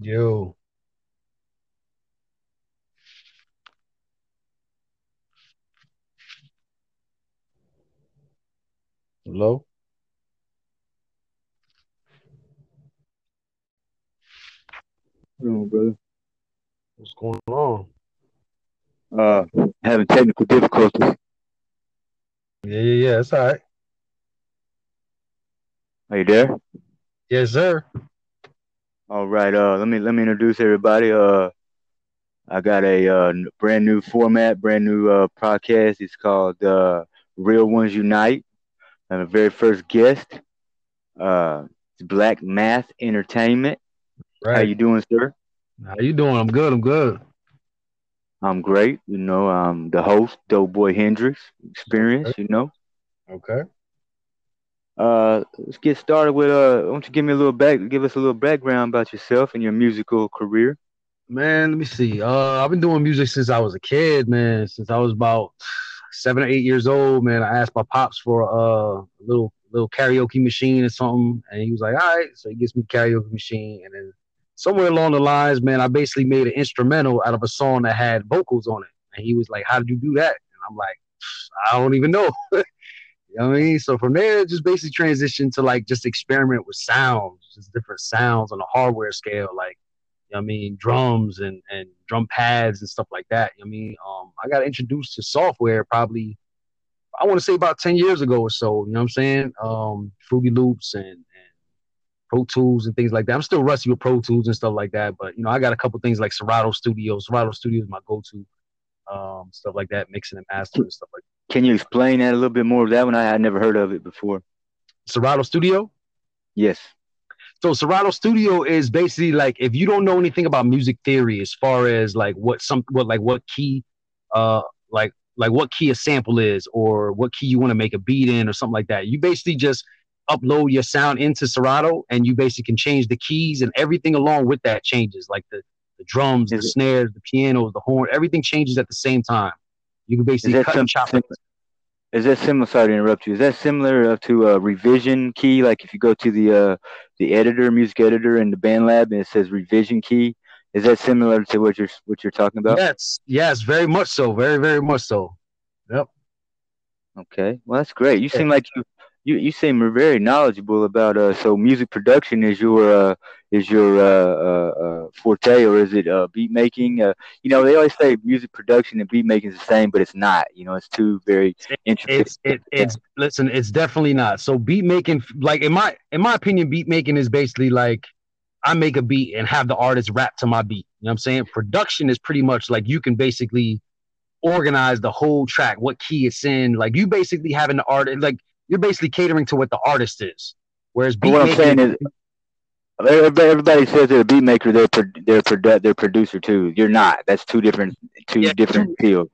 Yo. Hello? on, brother? What's going on? Uh, having technical difficulties. Yeah, yeah, yeah. It's all right. Are you there? Yes, sir. All right. Uh, let me let me introduce everybody. Uh, I got a uh, brand new format, brand new uh, podcast. It's called uh, Real Ones Unite. And the very first guest, uh, it's Black Math Entertainment. Right. How you doing, sir? How you doing? I'm good. I'm good. I'm great. You know, I'm the host, Dope Boy Hendrix. Experience. You know. Okay. Uh, let's get started with uh. Why don't you give me a little back? Give us a little background about yourself and your musical career. Man, let me see. Uh, I've been doing music since I was a kid, man. Since I was about seven or eight years old, man. I asked my pops for uh, a little little karaoke machine or something, and he was like, "All right." So he gets me karaoke machine, and then somewhere along the lines, man, I basically made an instrumental out of a song that had vocals on it. And he was like, How did you do that? And I'm like, I don't even know. you know what I mean? So from there, just basically transitioned to like just experiment with sounds, just different sounds on a hardware scale, like, you know I mean, drums and, and drum pads and stuff like that. You know I mean? Um, I got introduced to software probably, I want to say about 10 years ago or so. You know what I'm saying? Um, Fruity Loops and, and Pro Tools and things like that. I'm still rusty with Pro Tools and stuff like that, but you know, I got a couple things like Serato Studio. Serato Studio is my go-to, um, stuff like that, mixing and mastering and stuff like that. Can you explain that a little bit more of that one? I had never heard of it before. Serato Studio? Yes. So Serato Studio is basically like if you don't know anything about music theory as far as like what some what like what key uh like like what key a sample is or what key you want to make a beat in or something like that. You basically just upload your sound into Serato and you basically can change the keys and everything along with that changes, like the, the drums, is the it, snares, the pianos, the horn, everything changes at the same time. You can basically cut and chop. Sim- is that similar? Sorry to interrupt you. Is that similar to a revision key? Like if you go to the uh, the editor, music editor in the BandLab, and it says revision key. Is that similar to what you're what you're talking about? Yes, yes, very much so. Very, very much so. Yep. Okay. Well, that's great. You seem like you you you seem very knowledgeable about uh so music production is your uh is your uh, uh, uh forte or is it uh beat making? Uh you know they always say music production and beat making is the same but it's not you know it's two very intricate it's it, it's listen it's definitely not. So beat making like in my in my opinion beat making is basically like I make a beat and have the artist rap to my beat. You know what I'm saying? Production is pretty much like you can basically organize the whole track what key it's in. Like you basically having the artist like you're basically catering to what the artist is. Whereas beat what I'm saying is, everybody says they're a beat maker, they're pro- they're produ- they're producer too. You're not. That's two different two yeah, different two, fields.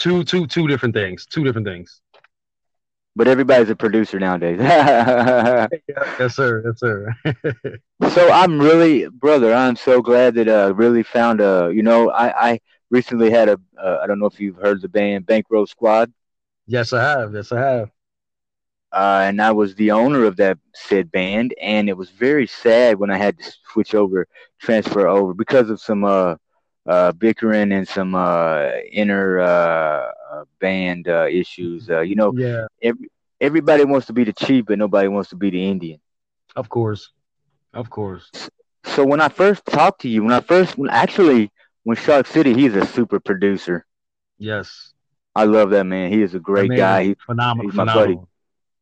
Two two two different things. Two different things. But everybody's a producer nowadays. yes, sir. Yes, sir. so I'm really, brother. I'm so glad that I uh, really found a. You know, I I recently had a. Uh, I don't know if you've heard the band Bankroll Squad. Yes, I have. Yes, I have uh, and I was the owner of that said band, and it was very sad when I had to switch over, transfer over because of some uh, uh, bickering and some uh, inner uh, uh, band issues. you know, yeah. Every, everybody wants to be the chief, but nobody wants to be the Indian. Of course, of course. So when I first talked to you, when I first, when actually, when Shark City, he's a super producer. Yes. I love that man. He is a great guy. He's phenomenal. He's my phenomenal. buddy.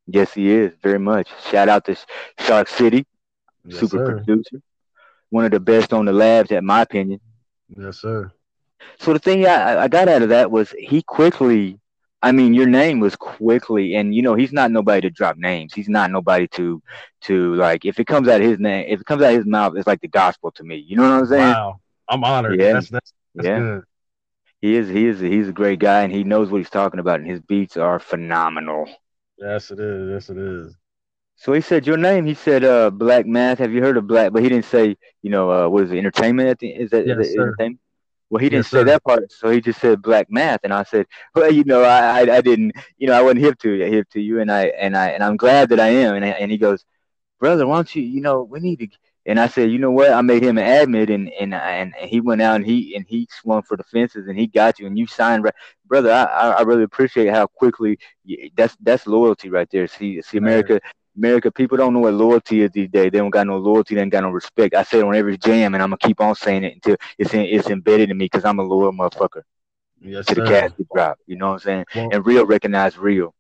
Yes, he is very much. Shout out to Shark City, yes, super sir. producer, one of the best on the labs, at my opinion. Yes, sir. So the thing I, I got out of that was he quickly. I mean, your name was quickly, and you know he's not nobody to drop names. He's not nobody to to like. If it comes out his name, if it comes out his mouth, it's like the gospel to me. You know what I'm saying? Wow, I'm honored. Yeah, that's, that's, that's yeah. Good. He is. He is. He's a great guy, and he knows what he's talking about, and his beats are phenomenal. Yes, it is. Yes, it is. So he said your name. He said uh, Black Math. Have you heard of Black? But he didn't say you know uh, what is it? Entertainment at the is that, yes, is that entertainment? Well, he didn't yes, say sir. that part, so he just said Black Math, and I said, well, you know, I, I, I didn't, you know, I wasn't hip to you, hip to you, and I and I and I'm glad that I am. And and he goes, brother, why don't you, you know, we need to And I said, you know what? I made him an admin, and and and he went out and he and he swung for the fences, and he got you, and you signed, right, brother. I I really appreciate how quickly you, that's that's loyalty right there. See, see, America. America, people don't know what loyalty is these days. They don't got no loyalty, they ain't got no respect. I say it on every jam, and I'm gonna keep on saying it until it's in, it's embedded in me because I'm a loyal motherfucker. Yes, to the sir. casket drop. You know what I'm saying? Well- and real recognize real.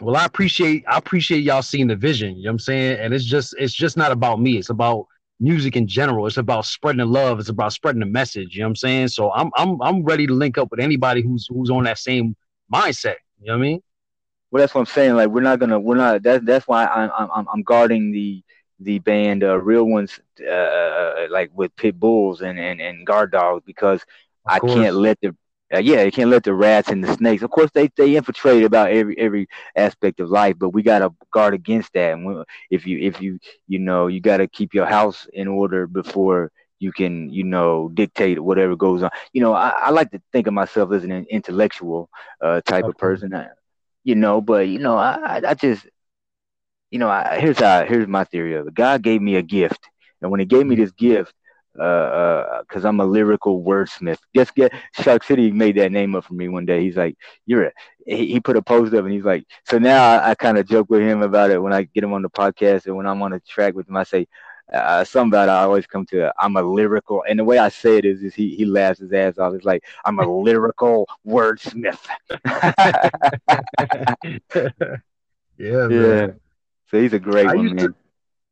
Well, I appreciate I appreciate y'all seeing the vision. You know what I'm saying? And it's just it's just not about me. It's about music in general. It's about spreading the love. It's about spreading the message. You know what I'm saying? So I'm I'm I'm ready to link up with anybody who's who's on that same mindset. You know what I mean? Well, that's what I'm saying. Like we're not gonna, we're not. That's that's why I'm I'm I'm guarding the the band, uh, real ones, uh, like with pit bulls and and and guard dogs because I can't let the uh, yeah, you can't let the rats and the snakes. Of course, they they infiltrate about every every aspect of life, but we gotta guard against that. And if you if you you know you gotta keep your house in order before you can you know dictate whatever goes on. You know, I, I like to think of myself as an intellectual uh, type of person. I, you know, but you know, I I- I just you know, I, here's how here's my theory of it. God gave me a gift, and when He gave me this gift, uh, uh, because I'm a lyrical wordsmith. Just get Shark City made that name up for me one day. He's like, "You're a," he, he put a post up, and he's like, so now I, I kind of joke with him about it when I get him on the podcast, and when I'm on a track with him, I say. Uh, something about it, I always come to it. I'm a lyrical, and the way I say it is, is he he laughs his ass off. It's like I'm a lyrical wordsmith. yeah, man. yeah. So he's a great I one, man. to,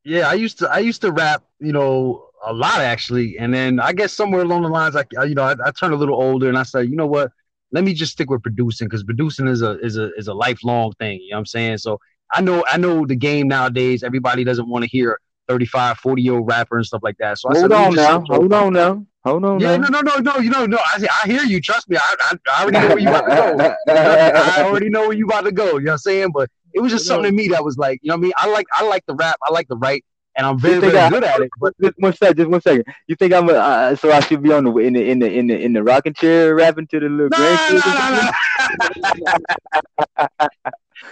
yeah, I used to, I used to rap, you know, a lot actually, and then I guess somewhere along the lines, I, I- you know, I, I turned a little older, and I said, you know what, let me just stick with producing because producing is a is a is a lifelong thing. You know what I'm saying? So I know, I know the game nowadays. Everybody doesn't want to hear 35, 40 year old rapper and stuff like that. So I Hold said, on now. Hold on now. Hold on Yeah, now. no, no, no, no. You know, no. I, I hear you. Trust me. I, I, I already know where you about to go. I already know where you about to go. You know what I'm saying? But it was just something in me that was like, you know what I mean? I like I like the rap, I like the write, and I'm very, very I- good at it. But just one second, just one second. You think I'm a, uh, so I should be on the in the in the in the in the rocking chair rapping to the little nah, grandkids? nah, nah,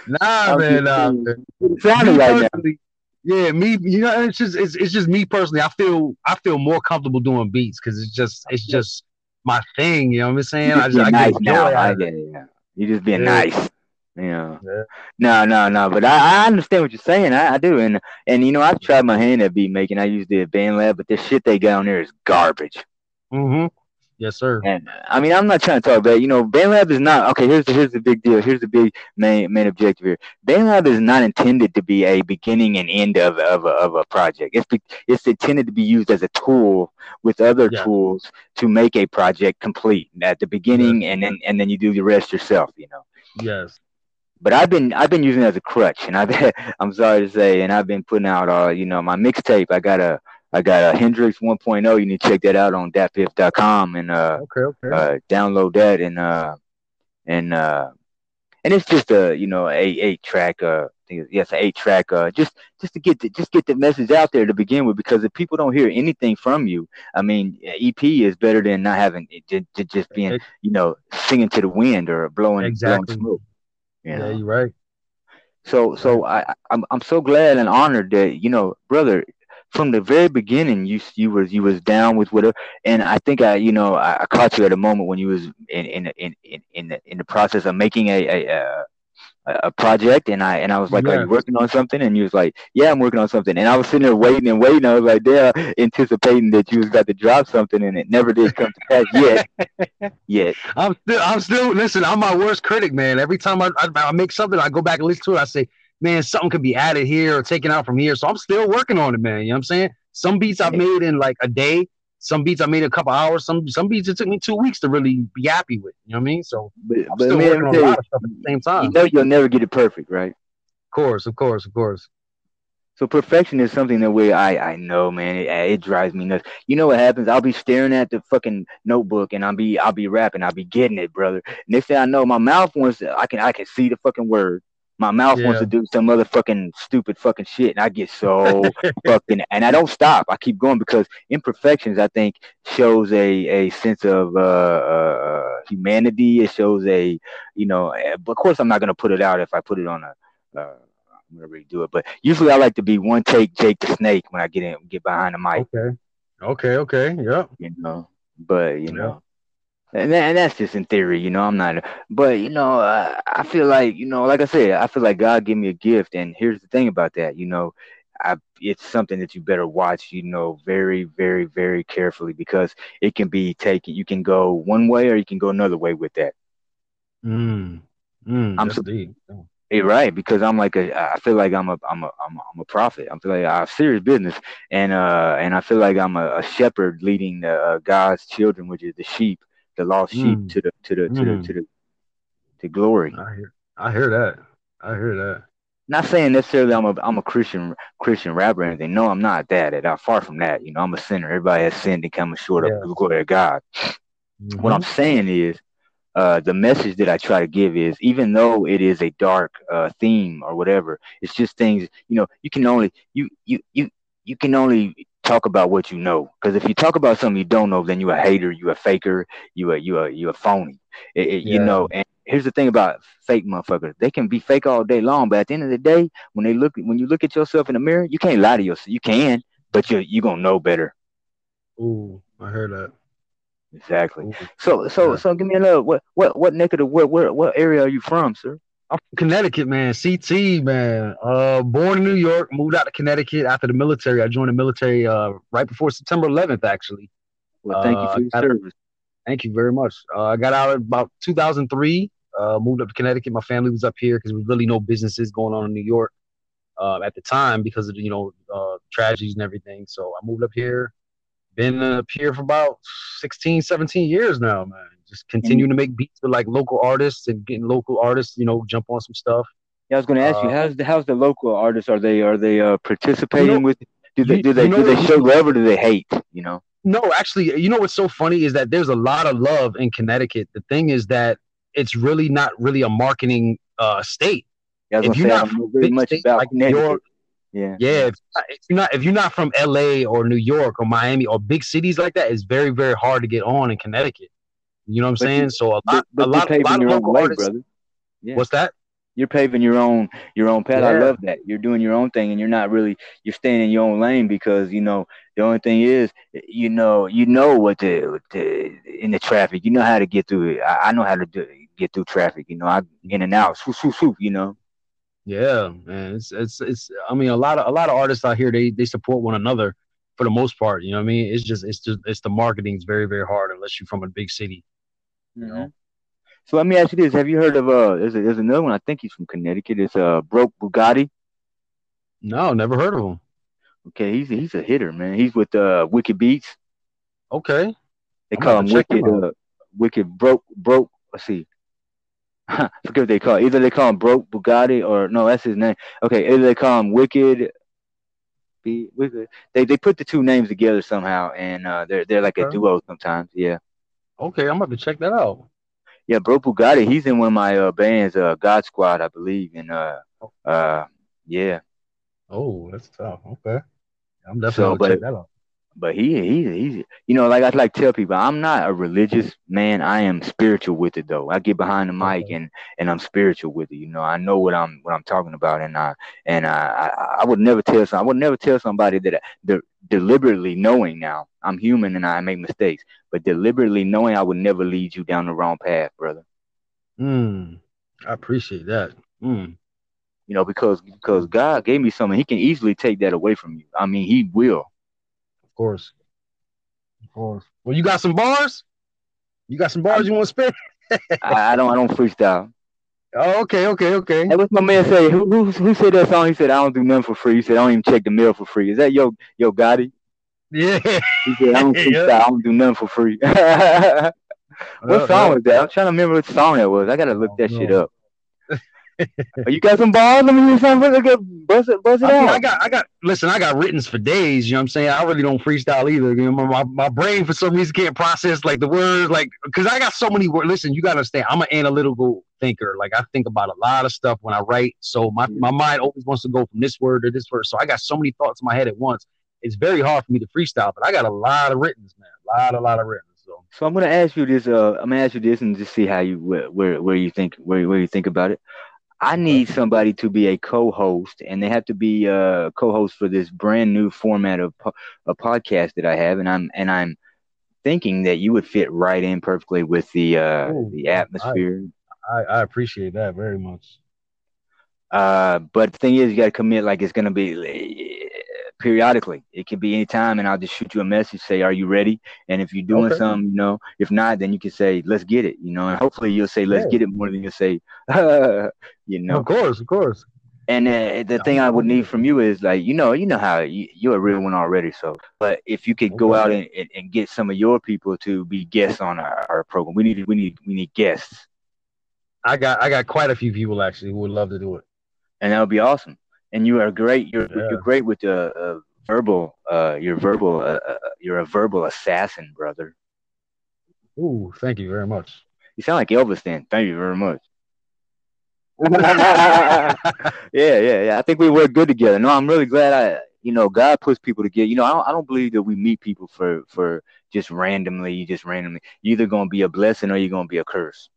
nah. nah, man, nah, man. It sounded like that. yeah, me, you know, it's just it's, it's just me personally. I feel I feel more comfortable doing beats because it's just it's just my thing. You know what I'm saying? You I just I nice now. I get it. Yeah. You just being Yeah. nice. Yeah. No, no, no. But I, I understand what you're saying. I, I do. And and you know, I've tried my hand at beat making. I use the BandLab, but this shit they got on there is garbage. Mm-hmm. Yes, sir. And I mean, I'm not trying to talk bad. You know, BandLab is not okay. Here's the here's the big deal. Here's the big main main objective here. BandLab is not intended to be a beginning and end of of a, of a project. It's be, it's intended to be used as a tool with other Yeah. tools to make a project complete at the beginning, and then and then you do the rest yourself. You know. Yes. But I've been I've been using it as a crutch, and I've been, I'm sorry to say, and I've been putting out uh you know my mixtape. I got a I got a Hendrix 1.0. You need to check that out on datpiff.com and uh Okay. Okay. uh, download that and uh and uh and it's just a you know a eight track uh I think it's- yes eight track uh just just to get the just get the message out there to begin with because if people don't hear anything from you I mean EP is better than not having it ju- ju- just being you know singing to the wind or blowing Exactly. blowing smoke you know Yeah, you're right. so so I I- I'm I'm so glad and honored that you know brother from the very beginning you you was you was down with whatever and I think I you know I, I caught you at a moment when you was in in in in in the, in the process of making a a, a a project and I and I was like, Are you working on something? And you was like, Yeah, I'm working on something. And I was sitting there waiting and waiting. I was like, Yeah, anticipating that you was about to drop something and it never did come to pass yet. yet. I'm still, I'm still. Listen, I'm my worst critic, man. Every time I, I, I make something, I go back and listen to it. I say, man, something could be added here or taken out from here. So I'm still working on it, man. You know what I'm saying? Some beats I've made in like a day. Some beats I made a couple hours. Some some beats it took me two weeks to really be happy with. You know what I mean? So But, I'm but still man, working on a lot of stuff at the same time. you know you'll never get it perfect, right? Of course, of course, of course. So perfection is something that way I I know, man. It, it drives me nuts. You know what happens? I'll be staring at the fucking notebook and I'll be I'll be rapping. I'll be getting it, brother. Next thing I know, my mouth wants to. I can I can see the fucking word. My mouth wants to do some other fucking stupid fucking shit, and I get so fucking. And I don't stop. I keep going because imperfections, I think, shows a a sense of uh, uh humanity. It shows a, you know. eh, of course, I'm not gonna put it out if I put it on a. Uh, I'm gonna redo it. But usually I like to be one take Jake the Snake when I get in, get behind the mic. Okay. Okay. Okay. Yep. You know, but you know, and, that, and that's just in theory. You know, I'm not. But you know, uh, I feel like you know, like I said, I feel like God gave me a gift, and here's the thing about that. You know, I, it's something that you better watch, you know, very, very, very carefully because it can be taken. You can go one way or you can go another way with that. Mm. Mm, I'm so deep. Right, because I'm like a, I feel like I'm a, I'm a, I'm a, I'm a prophet. I feel like I have serious business, and uh, and I feel like I'm a, a shepherd leading the, uh, God's children, which is the sheep, the lost mm. sheep, to the, to the, to mm. the, to the, to glory. I hear, I hear that. I hear that. Not saying necessarily I'm a, I'm a Christian, Christian rapper or anything. No, I'm not that. At all. Far from that. You know, I'm a sinner. Everybody has sinned and come short yeah. of the glory of God. Mm-hmm. What I'm saying is, uh, the message that I try to give is even though it is a dark uh, theme or whatever, it's just things you know. You can only you you you you can only talk about what you know. Because if you talk about something you don't know, then you a hater, you a faker, you a you a you a phony. It, it, yeah. You know. And here's the thing about fake motherfuckers: they can be fake all day long, but at the end of the day, when they look when you look at yourself in the mirror, you can't lie to yourself. You can, but you you gonna know better. Ooh, I heard that. Exactly. So so so give me another what what what neck of the what what what area are you from, sir? I'm from Connecticut, man. CT, man. Uh, born in New York, moved out to Connecticut after the military. I joined the military uh right before September 11th, actually. Well, thank you for your uh, service. Thank you very much. Uh, I got out about 2003. Uh, moved up to Connecticut. My family was up here because there was really no businesses going on in New York uh, at the time because of the, you know uh, tragedies and everything. So I moved up here been up here for about 16, 17 years now, man. Just continuing to make beats with like local artists and getting local artists, you know, jump on some stuff. Yeah, I was going to ask uh, you, how's the how's the local artists? Are they are they uh, participating you know, with? Do they do they you know, do they show love or do they hate? You know. No, actually, you know what's so funny is that there's a lot of love in Connecticut. The thing is that it's really not really a marketing uh, state. Yeah, if you're not very much about like New York, yeah. Yeah. If, if, you're not if you're not from LA or New York or Miami or big cities like that, it's very, very hard to get on in Connecticut. You know what I'm but saying? You, so a lot a lot, a lot of local way, artists. Brother. Yeah. What's that? You're paving your own your own path. Yeah. I love that. You're doing your own thing and you're not really you're staying in your own lane because you know the only thing is you know you know what to, to in the traffic. You know how to get through it. I, I know how to do, get through traffic. You know, I in and out. Swoop, swoop, swoop, you know. Yeah, man. It's it's it's. I mean, a lot of a lot of artists out here they they support one another for the most part. You know what I mean? It's just it's just it's the marketing is very very hard unless you're from a big city. You mm-hmm. know. So let me ask you this: Have you heard of uh? There's a, there's another one. I think he's from Connecticut. It's uh Broke Bugatti. No, never heard of him. Okay, he's he's a hitter, man. He's with uh Wicked Beats. Okay. They I'm call him Wicked uh Wicked Broke Broke. Let's see. forget what they call it. Either they call him Broke Bugatti or no, that's his name. Okay, either they call him Wicked. Be Wicked. They they put the two names together somehow, and uh, they're they're like okay. a duo sometimes. Yeah. Okay, I'm about to check that out. Yeah, Broke Bugatti. He's in one of my uh, bands, uh, God Squad, I believe, and uh, oh. uh, yeah. Oh, that's tough. Okay, I'm definitely so, but, check that out but he he he's you know like I like tell people I'm not a religious man. I am spiritual with it though. I get behind the mic and and I'm spiritual with it. You know I know what I'm what I'm talking about and I and I I, I would never tell some I would never tell somebody that de- deliberately knowing now I'm human and I make mistakes but deliberately knowing I would never lead you down the wrong path brother. Hmm. I appreciate that. Hmm. you know because because God gave me something. He can easily take that away from you. I mean he will course. Of course. Well, you got some bars? You got some bars I, you want to spit? I, I, don't. I don't freestyle. Oh, okay, okay, okay. Hey, what's my man say? Who, who who said that song? He said, "I don't do nothing for free." He said, "I don't even check the mail for free." Is that Yo Yo Gotti? Yeah. He said, "I don't freestyle. yeah. I don't do nothing for free." what uh, song uh, was that? I'm trying to remember what song that was. I gotta look that shit up. You got some balls? Let me hear something. Look at buzz it, buzz it I, out. I got, I got. Listen, I got written for days. You know what I'm saying? I really don't freestyle either. You know, my, my brain for some reason can't process like the words, like because I got so many words. Listen, you got to understand. I'm an analytical thinker. Like I think about a lot of stuff when I write. So my my mind always wants to go from this word to this word. So I got so many thoughts in my head at once. It's very hard for me to freestyle, but I got a lot of written, man. A lot, a lot of written. So, so I'm gonna ask you this. Uh, I'm gonna ask you this and just see how you where where, where you think where where you think about it. I need somebody to be a co-host, and they have to be a co-host for this brand new format of po- a podcast that I have, and I'm and I'm thinking that you would fit right in perfectly with the uh, Ooh, the atmosphere. I, I appreciate that very much. Uh, but the thing is, you got to commit like it's gonna be uh, periodically. It can be anytime, and I'll just shoot you a message, say, "Are you ready?" And if you're doing Okay. something, you know, if not, then you can say, "Let's get it," you know. And hopefully, you'll say, "Let's Yeah. get it" more than you'll say, you know. Of course, of course. And uh, the thing I would need from you is like, you know, you know how you, you're a real one already. So, but if you could go out and, and, and get some of your people to be guests on our, our program, we need we need we need guests, I got I got quite a few people actually who would love to do it. and that would be awesome. And you are great. You're Yeah. you're great with the uh, verbal. Uh, you're verbal. Uh, uh, you're a verbal assassin, brother. Ooh, thank you very much. You sound like Elvis. Then, thank you very much. yeah, yeah, yeah. I think we work good together. No, I'm really glad I, you know, God puts people together. You know, I don't, I don't believe that we meet people for for just randomly, You just randomly. You're either gonna be a blessing or you're gonna be a curse.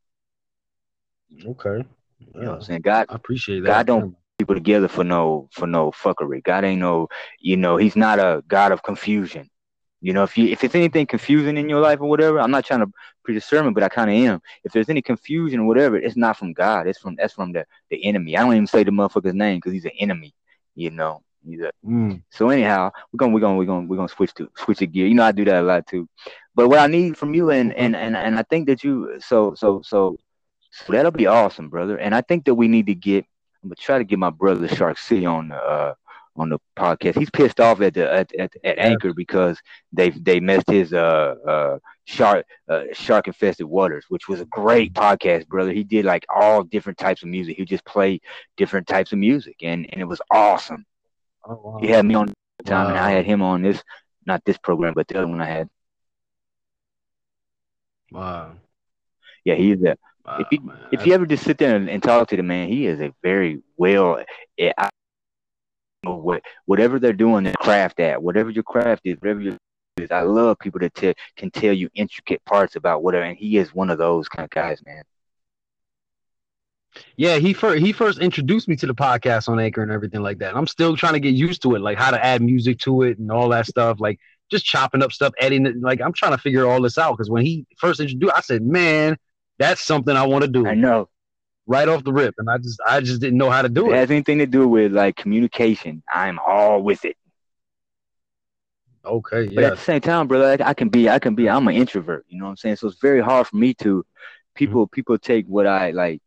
Okay. You know Yeah, I'm saying? God I appreciate that. God don't- people together for no for no fuckery. God ain't no, you know, he's not a God of confusion. You know, if you if there's anything confusing in your life or whatever, I'm not trying to preach a sermon, but I kind of am. If there's any confusion or whatever, it's not from God. It's from that's from the the enemy. I don't even say the motherfucker's name because he's an enemy. You know. He's a, Mm, so anyhow, we're gonna we're gonna we're gonna we're gonna switch to switch the gear. You know, I do that a lot too. But what I need from you and and and, and I think that you so so so so that'll be awesome, brother. And I think that we need to get. I'm gonna try to get my brother Shark City on the uh, on the podcast. He's pissed off at the at, at, at Anchor because they they messed his uh uh shark uh, shark infested waters, which was a great podcast, brother. He did like all different types of music. He just played different types of music, and and it was awesome. oh, wow. He had me on the time, and I had him on this, not this program, but the other one I had. Wow. Yeah, he's a Wow, If you- man. if you ever just sit there and, and talk to the man, he is a very well. eh, I, know what whatever they're doing, their craft at whatever your craft is, whatever your is. I love people that te- can tell you intricate parts about whatever, and he is one of those kind of guys, man. Yeah, he first he first introduced me to the podcast on Anchor and everything like that. I'm still trying to get used to it, like how to add music to it and all that stuff, like just chopping up stuff, editing it. Like I'm trying to figure all this out because when he first introduced, I said, "Man, that's something I want to do I know. right off the rip," and I just I just didn't know how to do it it. has anything to do with like communication, I'm all with it. Okay, But at the same time, brother, I, I can be, I can be, I'm an introvert. You know what I'm saying? So it's very hard for me to. People, people take what I like.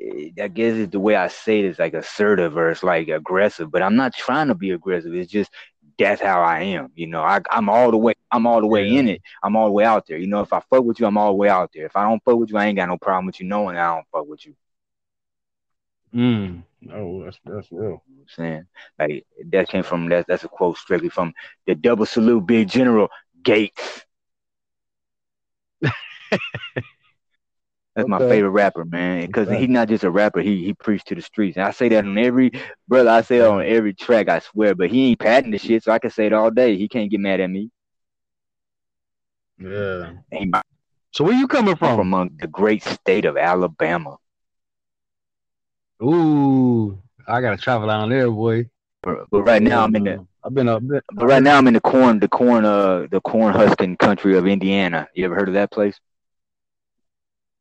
eh, I guess it's the way I say it is like assertive or it's like aggressive, but I'm not trying to be aggressive. It's just that's how I am. You know, I, I'm all the way, I'm all the way Yeah. in it. I'm all the way out there. You know, if I fuck with you, I'm all the way out there. If I don't fuck with you, I ain't got no problem with you knowing I don't fuck with you. mm. oh, that's that's real. You know what I'm saying? Like that came from that. That's a quote strictly from the double salute, big general Gates. That's my favorite rapper, man. Because Okay. he's not just a rapper; he he preached to the streets. And I say that on every brother. I say that on every track. I swear. But he ain't patenting the shit, so I can say it all day. He can't get mad at me. Yeah. He So where you coming I'm from from? the great state of Alabama. Ooh, I gotta travel down there, boy. But, but right now I'm in the I've been up. But right now I'm in the corn the corn uh the corn husking country of Indiana. You ever heard of that place?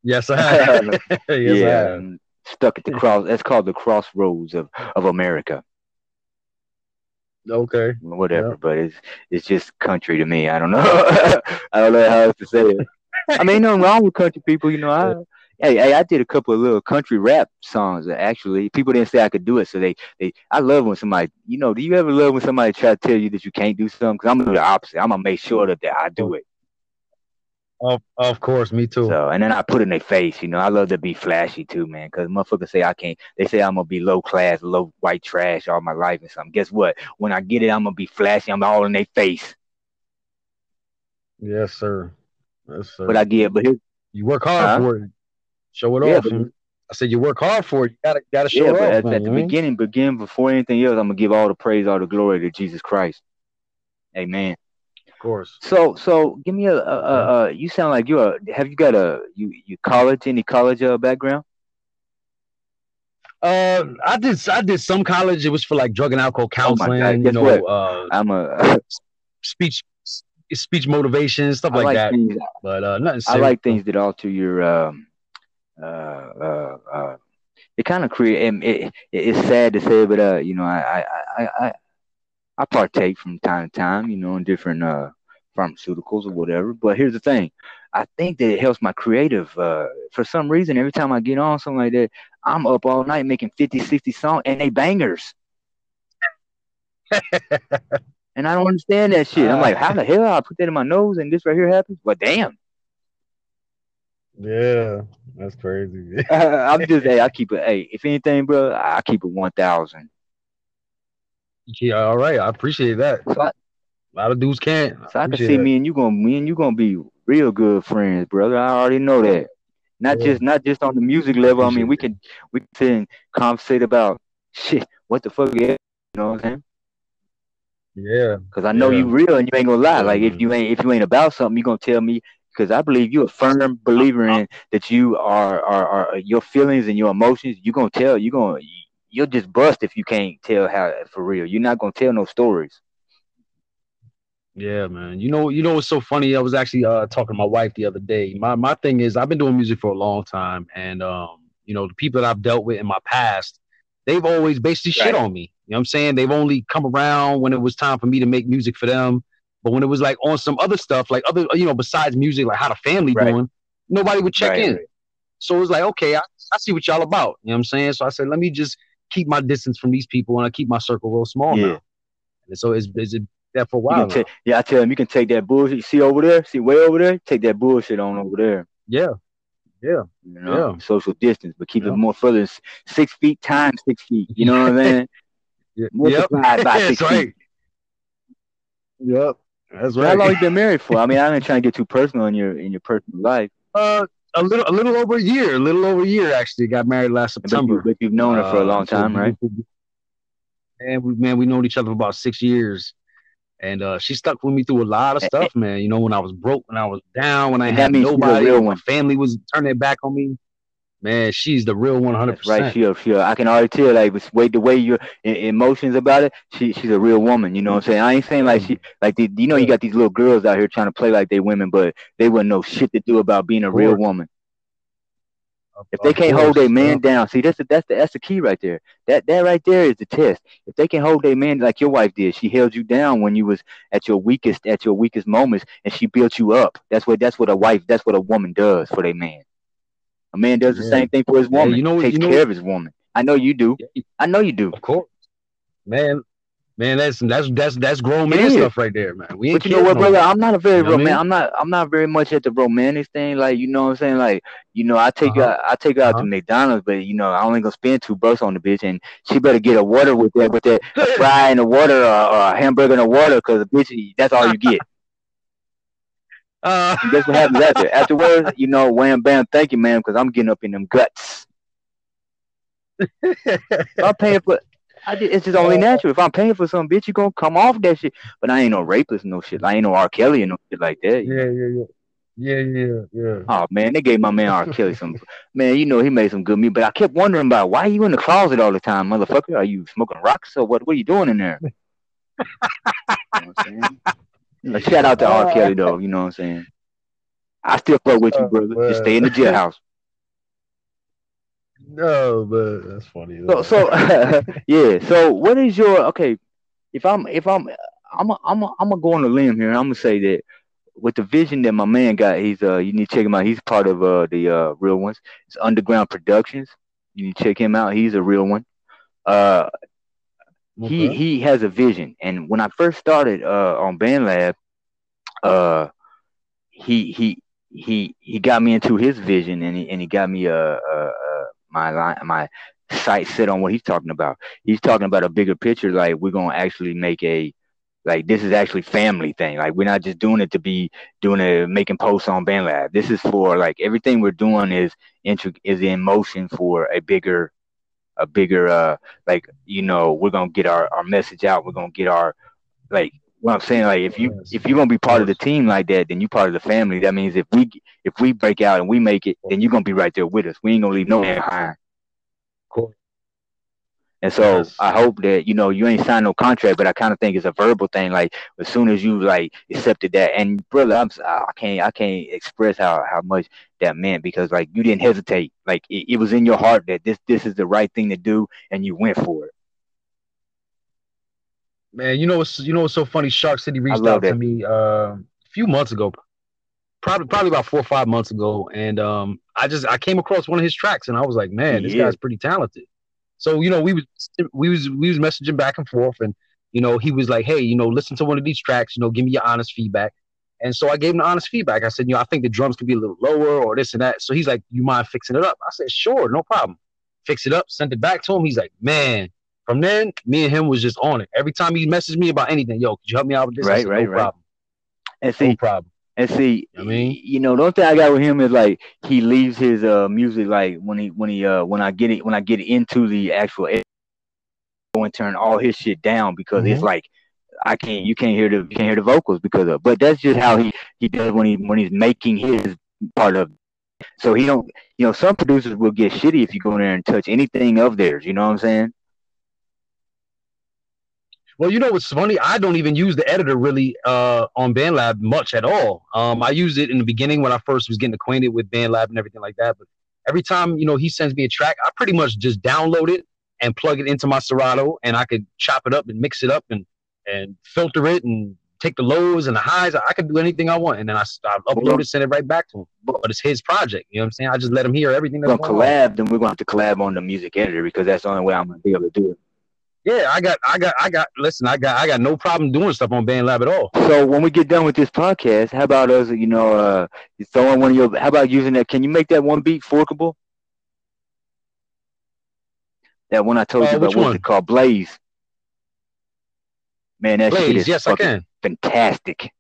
Yes, I have. yes, I yeah, have. I'm um, stuck at the cross. That's called the crossroads of of America. Okay. Whatever, Yeah. but it's it's just country to me. I don't know. I don't know how else to say it. I mean, nothing wrong with country people. You know, I hey, hey, I did a couple of little country rap songs. Actually, people didn't say I could do it, so they they. I love when somebody, you know, do you ever love when somebody try to tell you that you can't do something? Because I'm gonna do the opposite. I'm gonna make sure that, that I do oh. it. Of of course, me too. So, and then I put in their face. You know, I love to be flashy too, man. Because motherfuckers say I can't. They say I'm gonna be low class, low white trash all my life and something. Guess what? When I get it, I'm gonna be flashy. I'm all in their face. Yes, sir. Yes, sir. But I get, but you work hard Huh? for it. Show it Yeah, off. but- I said you work hard for it. You gotta gotta show yeah, it but off. at, man, at the beginning, begin before anything else. I'm gonna give all the praise, all the glory to Jesus Christ. Amen. Course. So, so give me a, a, a, a you sound like you're. A, have you got a you you college any college uh, background? Uh, I did I did some college. It was for like drug and alcohol oh counseling. Oh you know, what? Uh, I'm a speech speech motivation stuff like, like, that. Things, but uh, nothing. I like things that alter your um uh uh. uh it kind of create it, it, it's sad to say but uh you know I, I i i i partake from time to time you know in different uh pharmaceuticals or whatever but here's the thing i think that it helps my creative uh for some reason every time i get on something like that i'm up all night making 50 60 songs and they bangers and i don't understand that shit i'm like how the hell i put that in my nose and this right here happens well damn yeah, that's crazy. I'm just hey, I keep it. Hey, if anything, bro, I keep it one thousand. Yeah, all right. I appreciate that. So I, a lot of dudes can't. So I, I can see that. me and you gonna me and you gonna be real good friends, brother. I already know that. Not yeah. just not just on the music level. I, mean, we can we can conversate about shit. What the fuck? You know what I'm saying? Yeah. Cause I know yeah. you real and you ain't gonna lie. Like if mm-hmm. you ain't if you ain't about something, you gonna tell me because I believe you're a firm believer in that you are, are, are your feelings and your emotions. You're gonna tell. You're gonna you'll just bust if you can't tell how for real. You're not gonna tell no stories. Yeah, man. You know, you know what's so funny? I was actually uh, talking to my wife the other day. My my thing is I've been doing music for a long time, and um, you know, the people that I've dealt with in my past, they've always basically right. shit on me. You know what I'm saying? They've only come around when it was time for me to make music for them. But when it was like on some other stuff, like other, you know, besides music, like how the family right. doing, nobody would check right, in. So it was like, okay, I, I see what y'all about. You know what I'm saying? So I said, let me just keep my distance from these people and I keep my circle real small yeah. now. And so it's, it's that for a while. Yeah, I tell him you can take that bullshit. You see over there, see way over there, take that bullshit on over there. Yeah. Yeah. You know, yeah. social distance, but keep yeah. it more further six feet times six feet. You know what I mean? yeah. Multiplied yep. by six right. feet. Yep. That's right. How long you been married for? I mean, I'm not trying to get too personal in your in your personal life. Uh, a little a little over a year, a little over a year actually. Got married last September. But, you, have known her for a long uh, time, so right? And we man, we known each other for about six years. And uh, she stuck with me through a lot of stuff, man. You know, when I was broke, when I was down, when I had nobody, when my family was turning their back on me. Man, she's the real one hundred percent. Right, she, she, I can already tell, like, wait, the way your emotions about it, she, she's a real woman. You know what I'm saying? I ain't saying like she, mm-hmm. like, the, you know, you got these little girls out here trying to play like they women, but they wouldn't know shit to do about being a real woman. If they can't hold their man down, see that's the, that's the that's the key right there. That that right there is the test. If they can hold their man like your wife did, she held you down when you was at your weakest at your weakest moments, and she built you up. That's what that's what a wife that's what a woman does for their man. A man does the yeah. same thing for his woman. You know, takes you know, care of his woman. I know you do. I know you do. Of course, man. Man, that's that's that's that's grown man stuff right there, man. We but you know what, brother? I'm not a very you know romantic. I am not. I'm not very much at the romantic thing. Like you know what I'm saying? Like you know, I take uh-huh. out I take her out uh-huh. to McDonald's, but you know, I only gonna spend two bucks on the bitch, and she better get a water with that with that fry in the water or, or a hamburger in the water, because the bitch that's all you get. Uh, guess what happens after? Afterwards, you know, wham bam, thank you, man, because I'm getting up in them guts. I'm paying for. I did, it's just only natural. If I'm paying for some bitch, you gonna come off that shit. But I ain't no rapist, no shit. I ain't no R. Kelly and no shit like that. Yeah, yeah, yeah. Yeah, yeah, yeah. Oh man, they gave my man R. Kelly some man. You know he made some good meat, but I kept wondering about why you in the closet all the time, motherfucker. Are you smoking rocks or what? What are you doing in there? you know a shout out to R. Kelly though, you know what I'm saying? I still fuck with you, oh, brother. Just stay in the jailhouse. No, but that's funny. So, so yeah. So, what is your okay? If I'm, if I'm, I'm, a, I'm, a, I'm gonna go on a limb here. I'm gonna say that with the vision that my man got, he's uh, you need to check him out. He's part of uh the uh real ones. It's Underground Productions. You need to check him out. He's a real one. Uh, Okay. He he has a vision, and when I first started uh, on BandLab, uh, he he he he got me into his vision, and he and he got me uh, uh, uh, my line my sight set on what he's talking about. He's talking about a bigger picture, like we're gonna actually make a like this is actually family thing. Like we're not just doing it to be doing it making posts on BandLab. This is for like everything we're doing is intro is in motion for a bigger a bigger uh like you know we're gonna get our our message out. We're gonna get our like what i'm saying? Like if you yes. if you're gonna be part of the team like that then you're part of the family. That means if we if we break out and we make it then you're gonna be right there with us. We ain't gonna leave no man behind And so yes. I hope that you know you ain't signed no contract, but I kind of think it's a verbal thing. Like as soon as you like accepted that, and brother, I'm I can't I can't express how how much that meant because like you didn't hesitate. Like it, it was in your heart that this this is the right thing to do, and you went for it. Man, you know what's you know what's so funny? Shark City reached out to me uh, a few months ago, probably probably about four or five months ago, and um, I just I came across one of his tracks, and I was like, man, this guy's pretty talented. So you know, we was we was we was messaging back and forth, and you know, he was like, "Hey, you know, listen to one of these tracks. You know, give me your honest feedback." And so I gave him the honest feedback. I said, "You know, I think the drums could be a little lower, or this and that." So he's like, "You mind fixing it up?" I said, "Sure, no problem." Fix it up, sent it back to him. He's like, "Man." From then, me and him was just on it. Every time he messaged me about anything, yo, could you help me out with this? Right, said, right, no right. Problem. And see, no problem. And see, I mean, you know, the only thing I got with him is like he leaves his uh music like when he when he uh when I get it when I get into the actual go and turn all his shit down because mm-hmm. it's like I can't you can't hear the you can't hear the vocals because of but that's just how he he does when he when he's making his part of so he don't you know some producers will get shitty if you go in there and touch anything of theirs you know what I'm saying well, you know what's funny? I don't even use the editor really uh, on BandLab much at all. Um, I used it in the beginning when I first was getting acquainted with BandLab and everything like that. But every time you know he sends me a track, I pretty much just download it and plug it into my Serato, and I could chop it up and mix it up and and filter it and take the lows and the highs. I could do anything I want, and then I, I upload it, send it right back to him. But it's his project. You know what I'm saying? I just let him hear everything. That's we're gonna collab, on. then we're gonna have to collab on the music editor because that's the only way I'm gonna be able to do it. Yeah, I got, I got, I got. Listen, I got, I got no problem doing stuff on BandLab at all. So when we get done with this podcast, how about us? You know, uh, throwing one of your. How about using that? Can you make that one beat forkable? That one I told uh, you about. What's one? it called? Blaze. Man, that Blaze, shit is yes, I can. fantastic.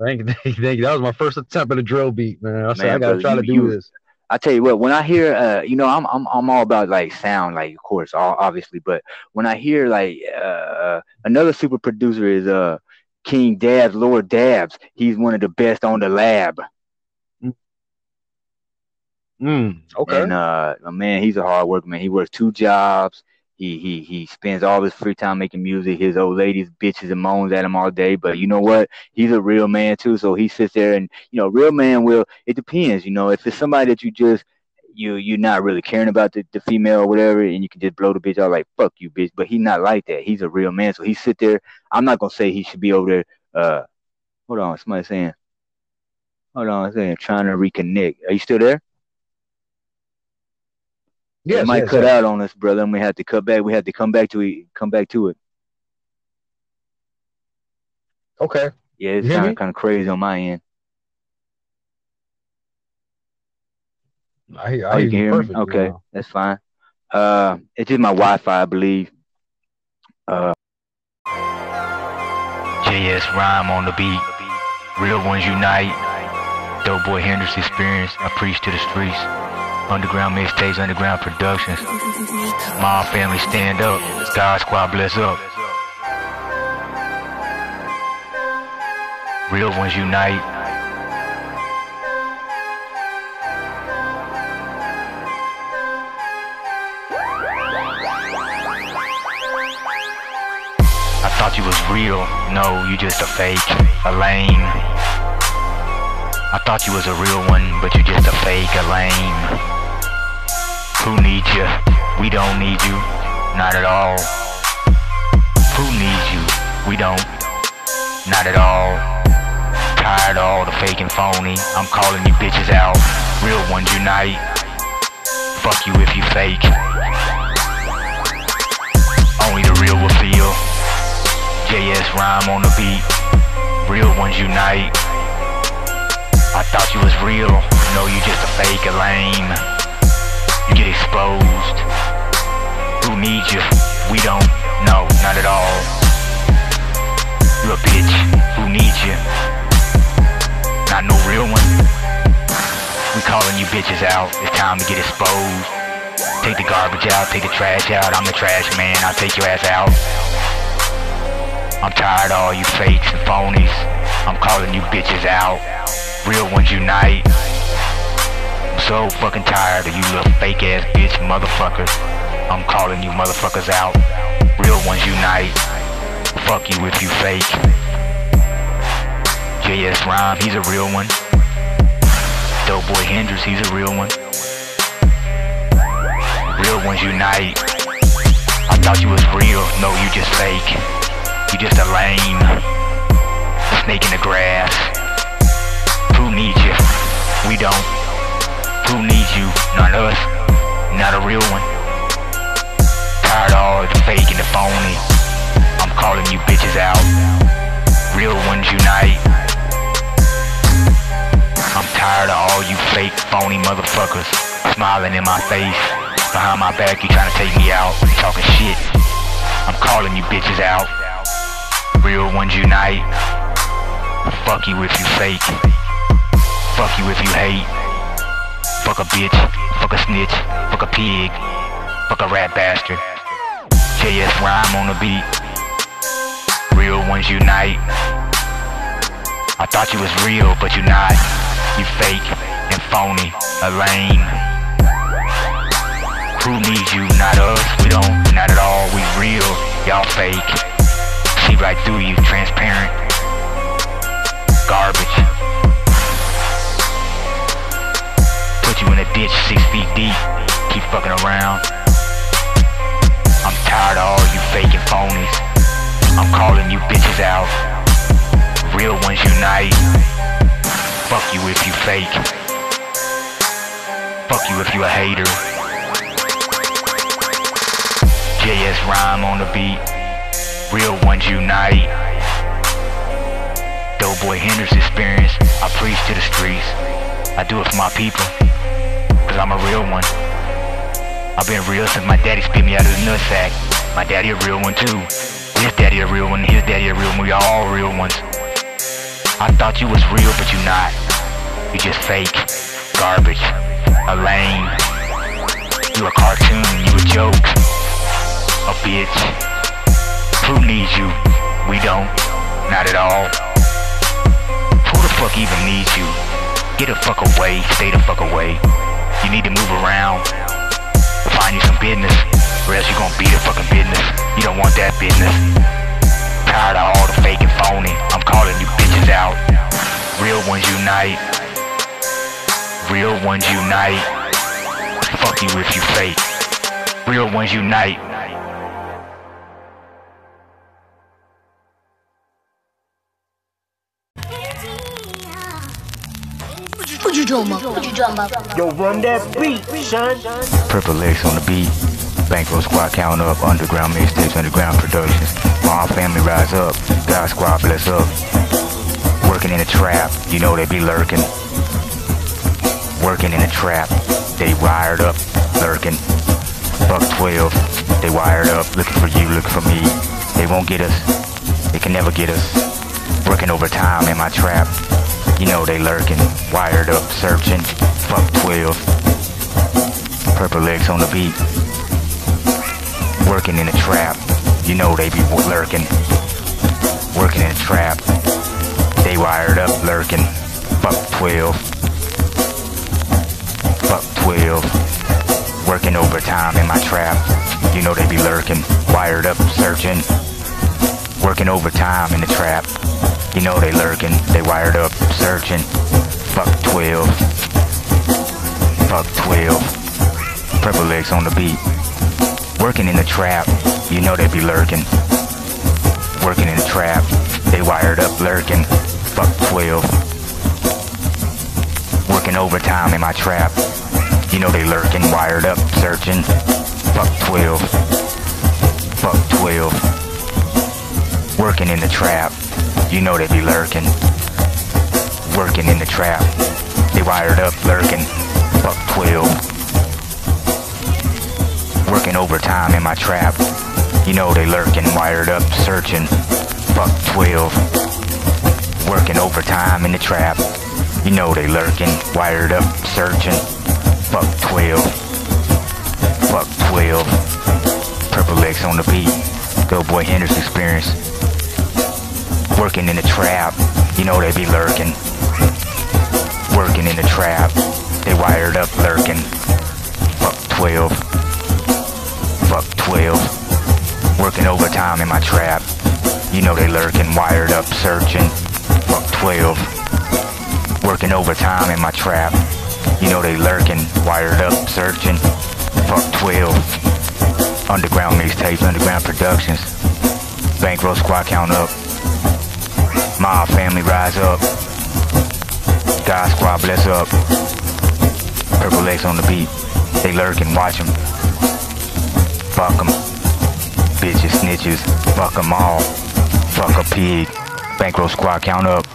Thank you, thank you, thank you. That was my first attempt at a drill beat, man. I said I gotta try you, to do you, this. I tell you what, when I hear, uh, you know, I'm I'm I'm all about like sound, like of course, all, obviously, but when I hear like uh, another super producer is uh King Dabs, Lord Dabs. He's one of the best on the lab. Mm, okay. And uh, man, he's a hard worker, man. He works two jobs. He he he spends all his free time making music. His old ladies bitches and moans at him all day. But you know what? He's a real man too. So he sits there and you know, real man will. It depends. You know, if it's somebody that you just you you're not really caring about the, the female or whatever, and you can just blow the bitch out like fuck you, bitch. But he's not like that. He's a real man. So he sit there. I'm not gonna say he should be over there. Uh, hold on, somebody saying. Hold on, I was saying trying to reconnect. Are you still there? Yeah, it might yes, cut yes. out on us, brother, and we had to cut back. We had to come back to it. Come back to it. Okay. Yeah, it's kind of kind of crazy on my end. I, I oh, you can hear me. Okay, that's fine. Uh, it's just my Wi-Fi, I believe. Uh, JS rhyme on the beat. Real ones unite. Dope boy Hendrix experience. I preach to the streets. Underground mixtapes, underground productions. Mob family stand up. God squad bless up. Real ones unite. I thought you was real. No, you just a fake, a lame. I thought you was a real one, but you just a fake, a lame. Who needs you? We don't need you. Not at all. Who needs you? We don't. Not at all. Tired of all the fake and phony. I'm calling you bitches out. Real ones unite. Fuck you if you fake. Only the real will feel. JS rhyme on the beat. Real ones unite. I thought you was real. No, you just a fake, a lame you get exposed. Who needs you? We don't. No, not at all. You a bitch. Who needs you? Not no real one. We calling you bitches out. It's time to get exposed. Take the garbage out, take the trash out. I'm the trash man. I'll take your ass out. I'm tired of all you fakes and phonies. I'm calling you bitches out. Real ones unite I'm so fucking tired of you little fake ass bitch motherfuckers. I'm calling you motherfuckers out. Real ones unite. Fuck you if you fake. JS Rhyme, he's a real one. Dope Boy Hendrix, he's a real one. Real ones unite. I thought you was real, no, you just fake. You just a lame. Snake in the grass. Who needs you? We don't. Who needs you? Not us. Not a real one. Tired of all the fake and the phony. I'm calling you bitches out. Real ones unite. I'm tired of all you fake, phony motherfuckers smiling in my face. Behind my back, you trying to take me out. Talking shit. I'm calling you bitches out. Real ones unite. Fuck you if you fake. Fuck you if you hate. Fuck a bitch. Fuck a snitch. Fuck a pig. Fuck a rat bastard. JS Rhyme on the beat. Real ones unite. I thought you was real, but you not. You fake and phony, a lame. Who needs you? Not us. We don't. Doughboy Hendrix experience. I preach to the streets. I do it for my people. Cause I'm a real one. I've been real since my daddy spit me out of the nutsack. My daddy a real one too. His daddy a real one, his daddy a real one, we are all real ones. I thought you was real, but you not. You just fake, garbage, a lame. You a cartoon, you a joke, a bitch. Who needs you? We don't, not at all. Fuck even needs you? Get the fuck away, stay the fuck away. You need to move around, find you some business, or else you gonna be the fucking business. You don't want that business. Tired of all the fake and phony. I'm calling you bitches out. Real ones unite. Real ones unite. Fuck you if you fake. Real ones unite. What you talking about? What you talking? Yo, run that beat, son. Purple Legs on the beat. Bankroll squad count up. Underground mixtapes, underground productions. My family rise up. God squad bless up. Working in a trap, you know they be lurking. Working in a trap, they wired up, lurking. Buck 12, they wired up, looking for you, looking for me. They won't get us, they can never get us. Working overtime in my trap, you know they lurking. Wired up, searching. Fuck 12. Purple legs on the beat. Working in a trap, you know they be lurking. Working in a trap, they wired up, lurking. Fuck 12. Fuck 12. Working overtime in my trap, you know they be lurking. Wired up, searching. Working overtime in the trap, you know they lurking. They wired up, searching. Fuck 12. Fuck 12. Purple legs on the beat. Working in the trap, you know they be lurking. Working in the trap, they wired up lurking. Fuck 12. Working overtime in my trap, you know they lurking, wired up, searching. Fuck 12. Fuck 12. Working in the trap, you know they be lurking. Working in the trap, they wired up, lurking. Fuck 12 working overtime in my trap. You know they lurking, wired up, searching. Fuck 12. Working overtime in the trap. You know they lurking, wired up, searching. Fuck 12. Fuck 12. Purple legs on the beat. Go boy Hendrix experience. Working in the trap. You know they be lurking. Working in the trap. They wired up, lurking. Fuck 12 Fuck 12. Working overtime in my trap. You know they lurking, wired up, searching. Fuck 12. Working overtime in my trap. You know they lurking, wired up, searching. Fuck 12. Underground mixtapes, underground productions. Bankroll squad count up. Mob family rise up. God squad bless up. Purple legs on the beat. They lurking, watch 'em. Fuck 'em. Bitches, snitches, fuck 'em all. Fuck a pig. Bankroll squad count up.